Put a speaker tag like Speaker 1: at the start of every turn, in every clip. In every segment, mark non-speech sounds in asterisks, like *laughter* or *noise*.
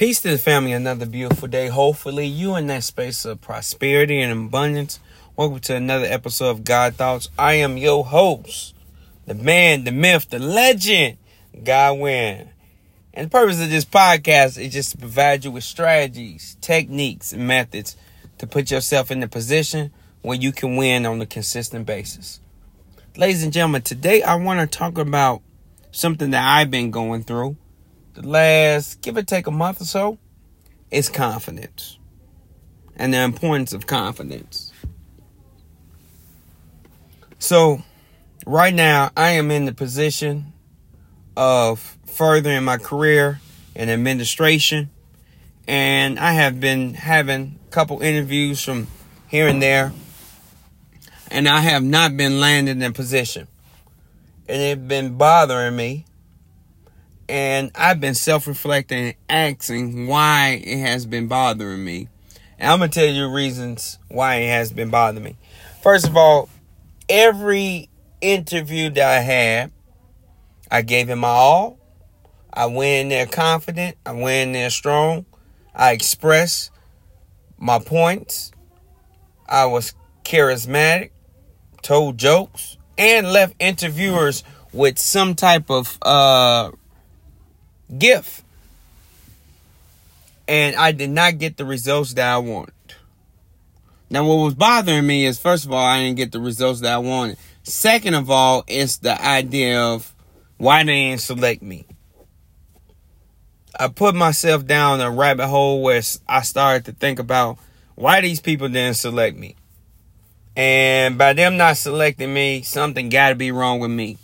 Speaker 1: Peace to the family. Another beautiful day. Hopefully, you in that space of prosperity and abundance. Welcome to another episode of God Thoughts. I am your host, the man, the myth, the legend, Godwin. And the purpose of this podcast is just to provide you with strategies, techniques, and methods to put yourself in the position where you can win on a consistent basis. Ladies and gentlemen, today I want to talk about something that I've been going through the last, give or take a month or so, is confidence and the importance of confidence. So, right now, I am in the position of furthering my career in administration, and I have been having a couple interviews from here and there, and I have not been landing in position. And it's been bothering me and I've been self reflecting and asking why it has been bothering me. And I'm going to tell you reasons why it has been bothering me. First of all, every interview that I had, I gave it my all. I went in there confident. I went in there strong. I expressed my points. I was charismatic, told jokes, and left interviewers with some type of uh, gift. And I did not get the results that I wanted. Now, what was bothering me is, first of all, I didn't get the results that I wanted. Second of all, it's the idea of why they didn't select me. I put myself down a rabbit hole where I started to think about why these people didn't select me. And by them not selecting me, something got to be wrong with me.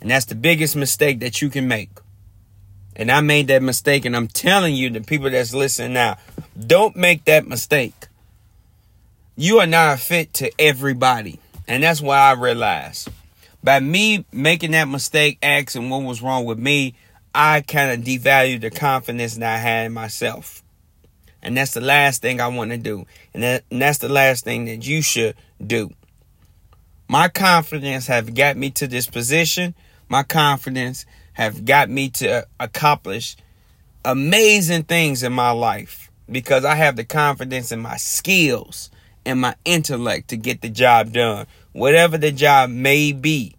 Speaker 1: And that's the biggest mistake that you can make. And I made that mistake, and I'm telling you, the people that's listening now, don't make that mistake. You are not fit to everybody. And that's why I realized by me making that mistake, asking what was wrong with me, I kind of devalued the confidence that I had in myself. And that's the last thing I want to do. And, that, and that's the last thing that you should do. My confidence have got me to this position. My confidence have got me to accomplish amazing things in my life because I have the confidence in my skills and my intellect to get the job done. Whatever the job may be,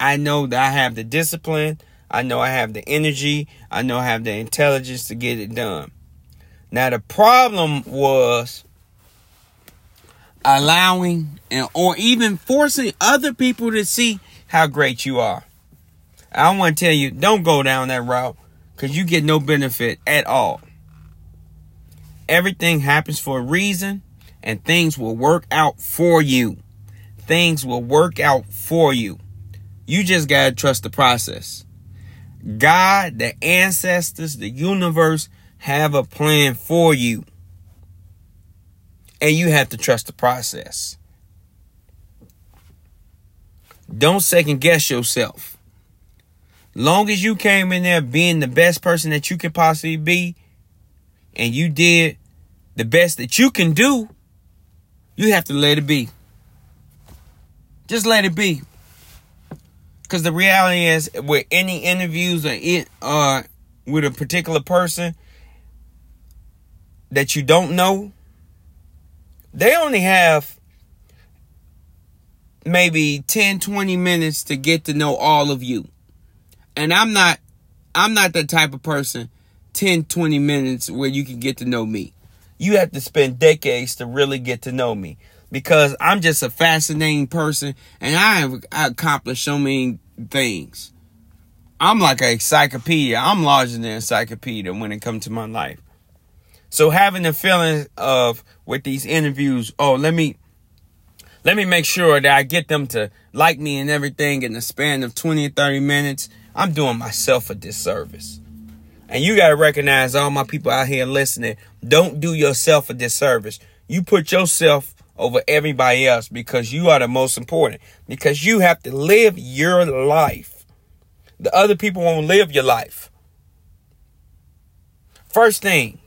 Speaker 1: I know that I have the discipline, I know I have the energy, I know I have the intelligence to get it done. Now the problem was allowing and or even forcing other people to see how great you are. I want to tell you, don't go down that route because you get no benefit at all. Everything happens for a reason and things will work out for you. Things will work out for you. You just got to trust the process. God, the ancestors, the universe have a plan for you. And you have to trust the process. Don't second guess yourself. Long as you came in there being the best person that you could possibly be, and you did the best that you can do, you have to let it be. Just let it be. Because the reality is, with any interviews or it uh with a particular person that you don't know, they only have maybe 10, 20 minutes to get to know all of you. And I'm not I'm not the type of person 10 20 minutes where you can get to know me. You have to spend decades to really get to know me because I'm just a fascinating person and I have accomplished so many things. I'm like an encyclopedia. I'm larger than an encyclopedia when it comes to my life. So having the feeling of with these interviews, oh, let me let me make sure that I get them to like me and everything in the span of 20 or 30 minutes I'm doing myself a disservice. And you got to recognize all my people out here listening. Don't do yourself a disservice. You put yourself over everybody else because you are the most important. Because you have to live your life. The other people won't live your life. First thing,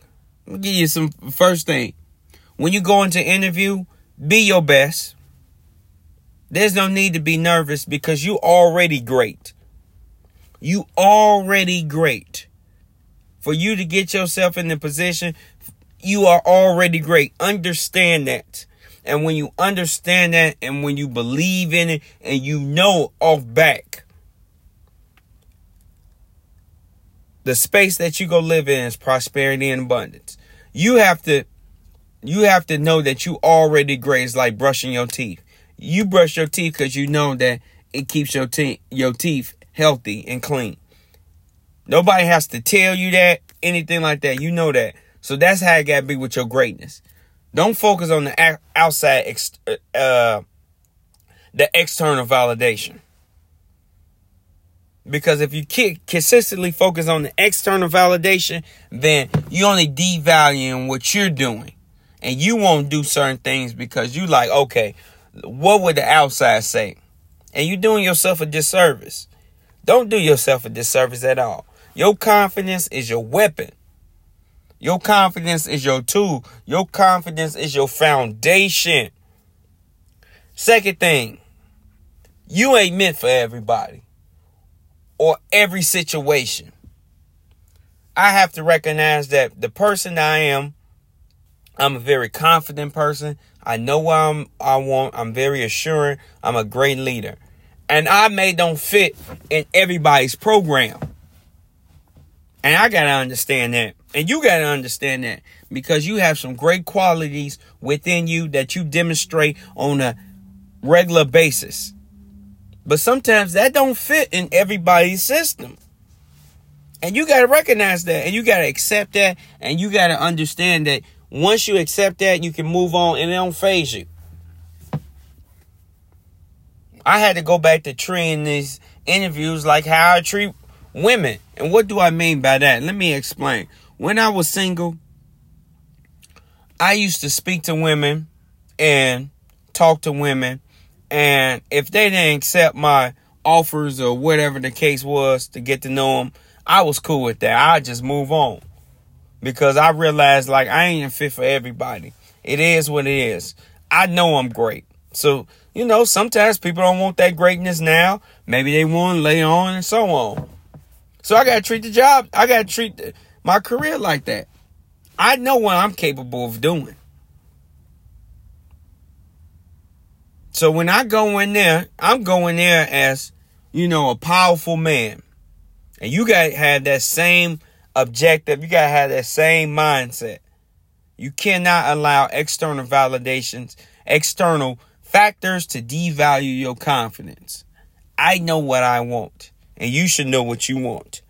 Speaker 1: let me give you some first thing. When you go into interview, be your best. There's no need to be nervous because you already great. You already great. for you to get yourself in the position, you are already great. Understand that. And when you understand that and when you believe in it and you know off back, the space that you go live in is prosperity and abundance. You have to you have to know that you already great. It's like brushing your teeth. You brush your teeth because you know that it keeps your teeth your teeth healthy and clean. Nobody has to tell you that, anything like that. You know that. So that's how it got to be with your greatness. Don't focus on the outside, uh, the external validation. Because if you consistently focus on the external validation, then you only devaluing what you're doing. And you won't do certain things because you like, okay, what would the outside say? And you're doing yourself a disservice. Don't do yourself a disservice at all. Your confidence is your weapon. Your confidence is your tool. Your confidence is your foundation. Second thing, you ain't meant for everybody or every situation. I have to recognize that the person I am, I'm a very confident person. I know what I'm, I want. I'm very assuring. I'm a great leader. And I may don't fit in everybody's program. And I got to understand that. And you got to understand that because you have some great qualities within you that you demonstrate on a regular basis. But sometimes that don't fit in everybody's system. And you got to recognize that and you got to accept that and you got to understand that once you accept that, you can move on and it don't faze you. I had to go back to treating these interviews like how I treat women. And what do I mean by that? Let me explain. When I was single, I used to speak to women and talk to women. And if they didn't accept my offers or whatever the case was to get to know them, I was cool with that. I just move on because I realized like I ain't fit for everybody. It is what it is. I know I'm great. So, you know, sometimes people don't want that greatness now. Maybe they want to lay on and so on. So I got to treat the job, I got to treat the, my career like that. I know what I'm capable of doing. So when I go in there, I'm going there as, you know, a powerful man. And you got to have that same objective. You got to have that same mindset. You cannot allow external validations, external factors to devalue your confidence. I know what I want and you should know what you want.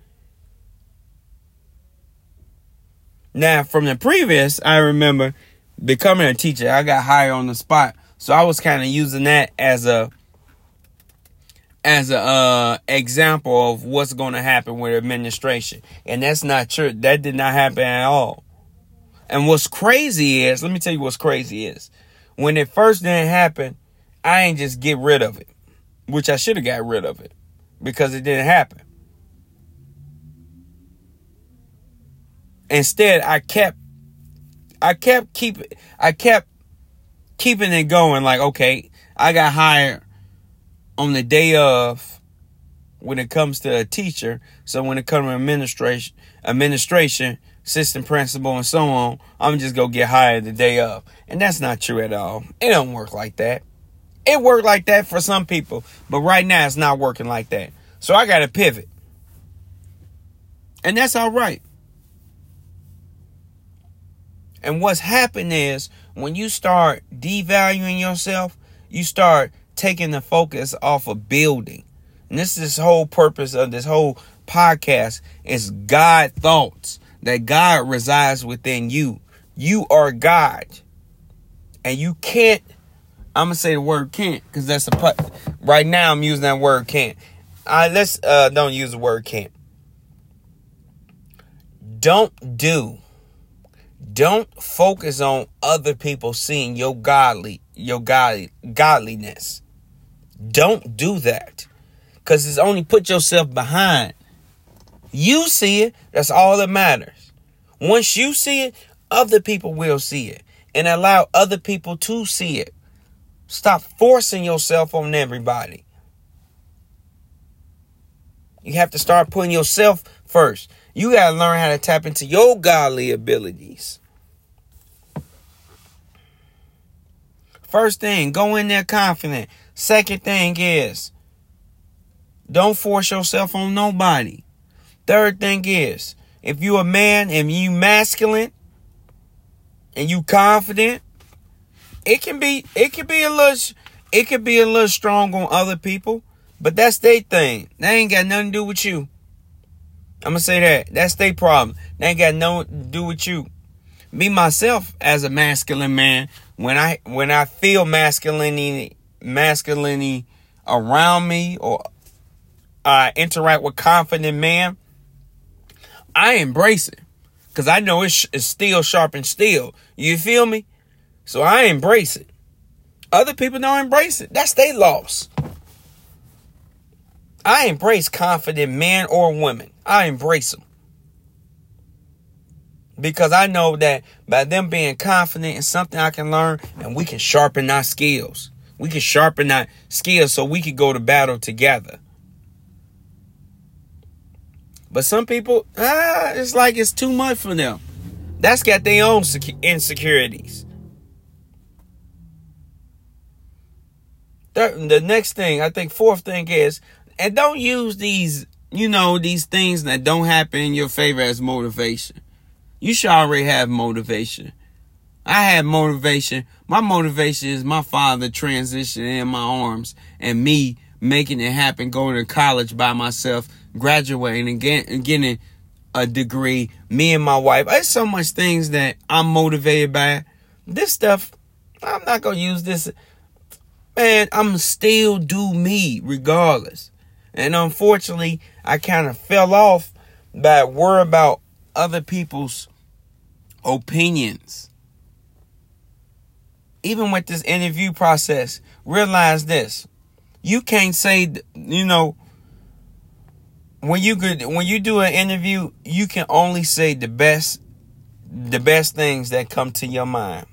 Speaker 1: Now, from the previous, I remember becoming a teacher. I got hired on the spot, so I was kind of using that as a as a uh, example of what's going to happen with administration, and that's not true. That did not happen at all. And what's crazy is, let me tell you what's crazy is, when it first didn't happen, I ain't just get rid of it, which I should have got rid of it because it didn't happen. Instead, I kept I kept keep I kept keeping it going like okay, I got hired on the day of when it comes to a teacher. So when it comes to administration administration, assistant principal and so on, I'm just gonna get hired the day of. And that's not true at all. It don't work like that. It worked like that for some people, but right now it's not working like that. So I got to pivot. And that's all right. And what's happened is when you start devaluing yourself, you start taking the focus off of building. And this is this whole purpose of this whole podcast is God thoughts that God resides within you. You are God. And you can't I'm gonna say the word can't because that's a. Right now, I'm using that word can't. I let's uh, don't use the word can't. Don't do. Don't focus on other people seeing your godly, your godly godliness. Don't do that. Cause it's only put yourself behind. You see it, that's all that matters. Once you see it, other people will see it. And allow other people to see it. Stop forcing yourself on everybody. You have to start putting yourself first. You got to learn how to tap into your godly abilities. First thing, go in there confident. Second thing is, don't force yourself on nobody. Third thing is, if you a man and you masculine and you confident, it can be it can be a little it can be a little strong on other people, but that's their thing. They ain't got nothing to do with you. I'm gonna say that. That's their problem. They ain't got nothing to do with you. Me myself as a masculine man, when I when I feel masculinity masculinity around me or I interact with confident man, I embrace it. Cause I know it's, it's steel sharp and steel. You feel me? So I embrace it. Other people don't embrace it. That's their loss. I embrace confident men or women. I embrace them. Because I know that by them being confident in something I can learn and we can sharpen our skills. We can sharpen our skills so we can go to battle together. But some people, ah, it's like it's too much for them. That's got their own insecurities. the next thing, I think fourth thing is, and don't use these, you know, these things that don't happen in your favor as motivation. You should already have motivation. I have motivation. My motivation is my father transitioning in my arms and me making it happen, going to college by myself, graduating and getting, getting a degree. Me and my wife. There's so much things that I'm motivated by. This stuff, I'm not gonna use this man, I'm still do me regardless. And unfortunately, I kind of fell off by worry about other people's opinions. Even with this interview process, realize this. You can't say, you know, when you could when you do an interview, you can only say the best the best things that come to your mind.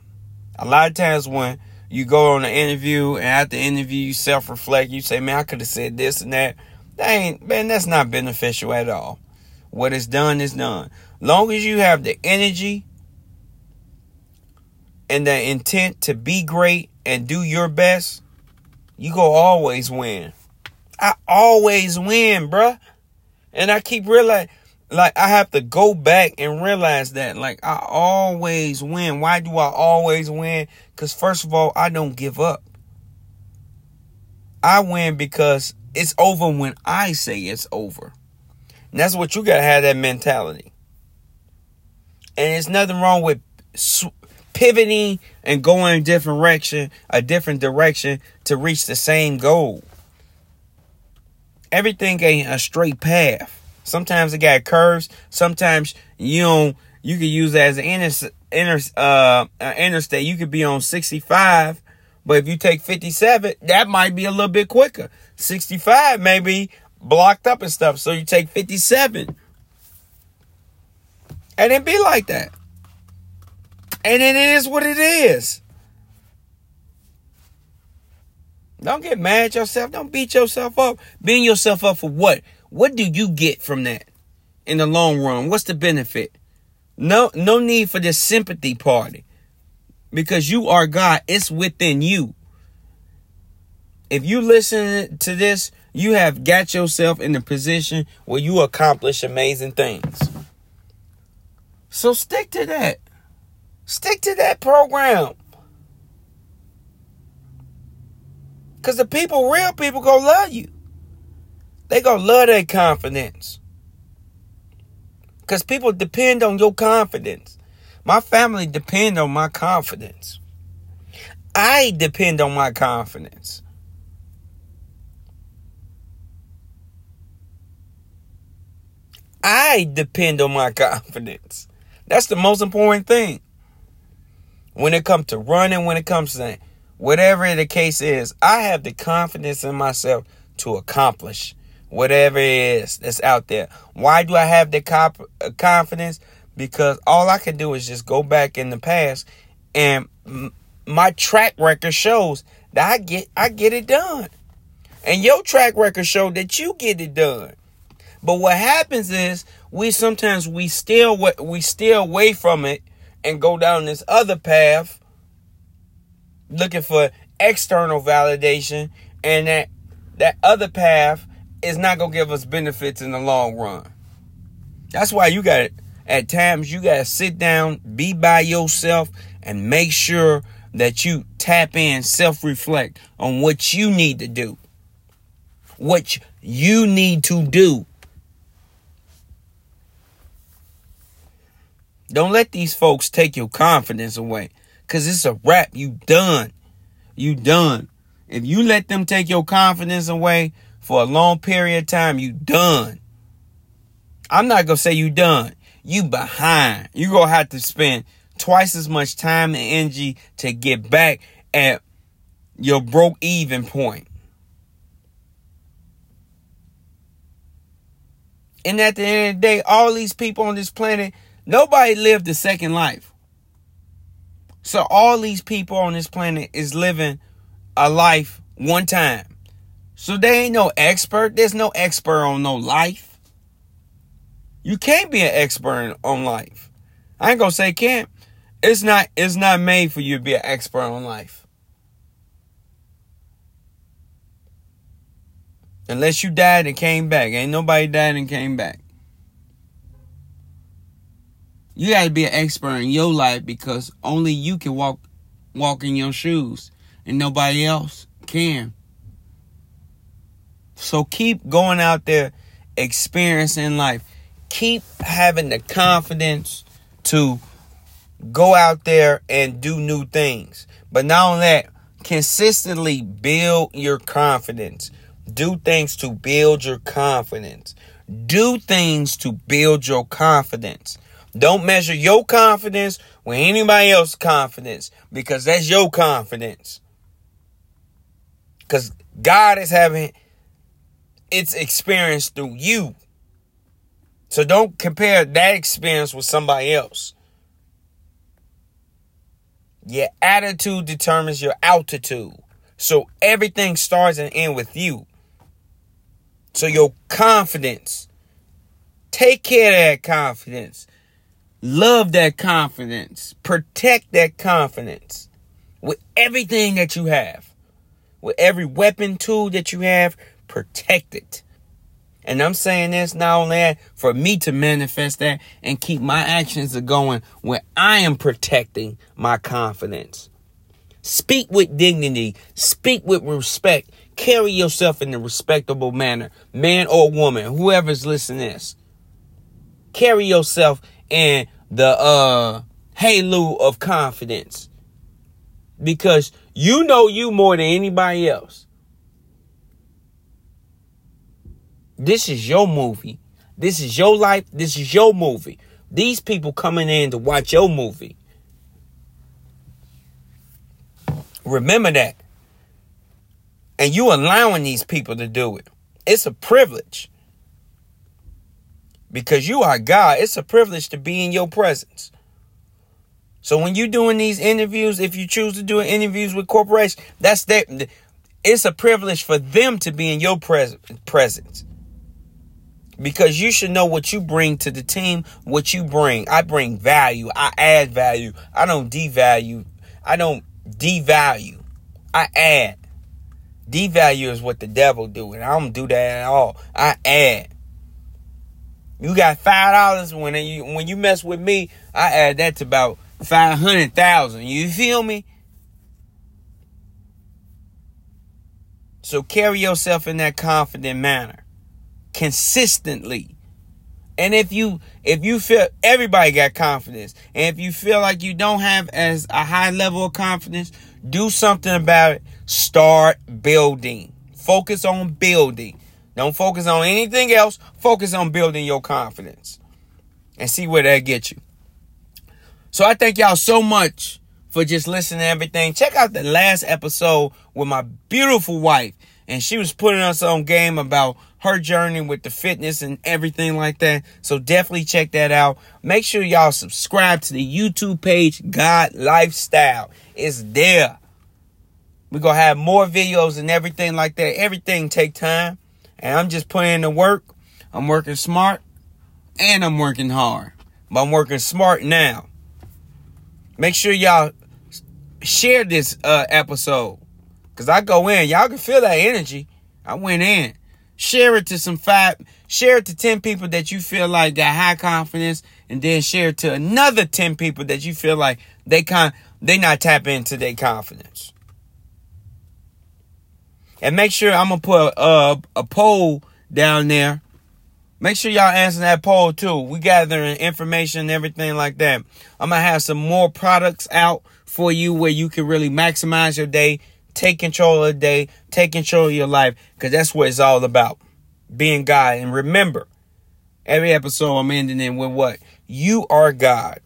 Speaker 1: A lot of times when you go on an interview and at the interview you self-reflect you say man i could have said this and that. That ain't man that's not beneficial at all. What is done is done. Long as you have the energy and the intent to be great and do your best you go always win. I always win bruh and i keep realizing like I have to go back and realize that like I always win. Why do I always win? Cuz first of all, I don't give up. I win because it's over when I say it's over. And that's what you got to have that mentality. And it's nothing wrong with pivoting and going a different direction, a different direction to reach the same goal. Everything ain't a straight path. Sometimes it got curves. Sometimes you don't. You could use that as an inter, inter uh, interstate. You could be on 65, but if you take 57, that might be a little bit quicker. 65 may be blocked up and stuff, so you take 57. And it be like that. And it is what it is. Don't get mad at yourself. Don't beat yourself up. Beating yourself up for what? What do you get from that in the long run? What's the benefit? No, no need for this sympathy party because you are God. It's within you. If you listen to this, you have got yourself in a position where you accomplish amazing things. So stick to that. Stick to that program. Because the people, real people, gonna love you. They gonna love their confidence. Cause people depend on your confidence. My family depend on my confidence. I depend on my confidence. I depend on my *laughs* confidence. That's the most important thing. When it comes to running, when it comes to whatever the case is, I have the confidence in myself to accomplish whatever it is that's out there. Why do I have the cop- uh, confidence? Because all I can do is just go back in the past, and m- my track record shows that I get I get it done, and your track record show that you get it done. But what happens is we sometimes we steal we steal away from it and go down this other path looking for external validation and that that other path is not going to give us benefits in the long run. That's why you got at times you got to sit down, be by yourself and make sure that you tap in, self-reflect on what you need to do. What you need to do Don't let these folks take your confidence away. Cause it's a wrap. You done. You done. If you let them take your confidence away for a long period of time, you done. I'm not gonna say you done. You behind. You gonna have to spend twice as much time and energy to get back at your broke even point. And at the end of the day, all these people on this planet Nobody lived a second life. So all these people on this planet is living a life one time. So they ain't no expert. There's no expert on no life. You can't be an expert on life. I ain't gonna say can't. It's not it's not made for you to be an expert on life. Unless you died and came back. Ain't nobody died and came back. You got to be an expert in your life because only you can walk walk in your shoes and nobody else can. So keep going out there experiencing life. Keep having the confidence to go out there and do new things. But not only that, consistently build your confidence. Do things to build your confidence. Do things to build your confidence. Don't measure your confidence with anybody else's confidence because that's your confidence. Because God is having its experience through you. So don't compare that experience with somebody else. Your attitude determines your altitude. So everything starts and ends with you. So your confidence, take care of that confidence. Love that confidence. Protect that confidence with everything that you have. With every weapon tool that you have, protect it. And I'm saying this not only that, for me to manifest that and keep my actions going where I am protecting my confidence. Speak with dignity, speak with respect, carry yourself in a respectable manner, man or woman, whoever's listening this. Carry yourself and the uh halo of confidence. Because you know you more than anybody else. This is your movie. This is your life. This is your movie. These people coming in to watch your movie. Remember that. And you allowing these people to do it. It's a privilege because you are God. It's a privilege to be in your presence. So when you're doing these interviews, if you choose to do interviews with corporations, that's that. It's a privilege for them to be in your pres- presence. Because you should know what you bring to the team, what you bring. I bring value. I add value. I don't devalue. I don't devalue. I add. Devalue is what the devil do, and I don't do that at all. I add. You got five dollars when you when you mess with me, I add that to about five hundred thousand. You feel me? So carry yourself in that confident manner, consistently. And if you if you feel everybody got confidence, and if you feel like you don't have as a high level of confidence, do something about it. Start building. Focus on building. Don't focus on anything else. Focus on building your confidence and see where that gets you. So I thank y'all so much for just listening to everything. Check out the last episode with my beautiful wife. And she was putting us on game about her journey with the fitness and everything like that. So definitely check that out. Make sure y'all subscribe to the YouTube page, God Lifestyle. It's there. We're going to have more videos and everything like that. Everything take time and I'm just putting in the work. I'm working smart and I'm working hard. But I'm working smart now. Make sure y'all share this uh, episode. Cause I go in, y'all can feel that energy. I went in. Share it to some five, share it to 10 people that you feel like got high confidence, and then share it to another 10 people that you feel like they can they not tap into their confidence. And make sure I'm gonna put a, a poll down there. Make sure y'all answer that poll too. We gathering information and everything like that. I'm gonna have some more products out for you where you can really maximize your day, take control of the day, take control of your life, because that's what it's all about. Being God. And remember, every episode I'm ending in with what? You are God.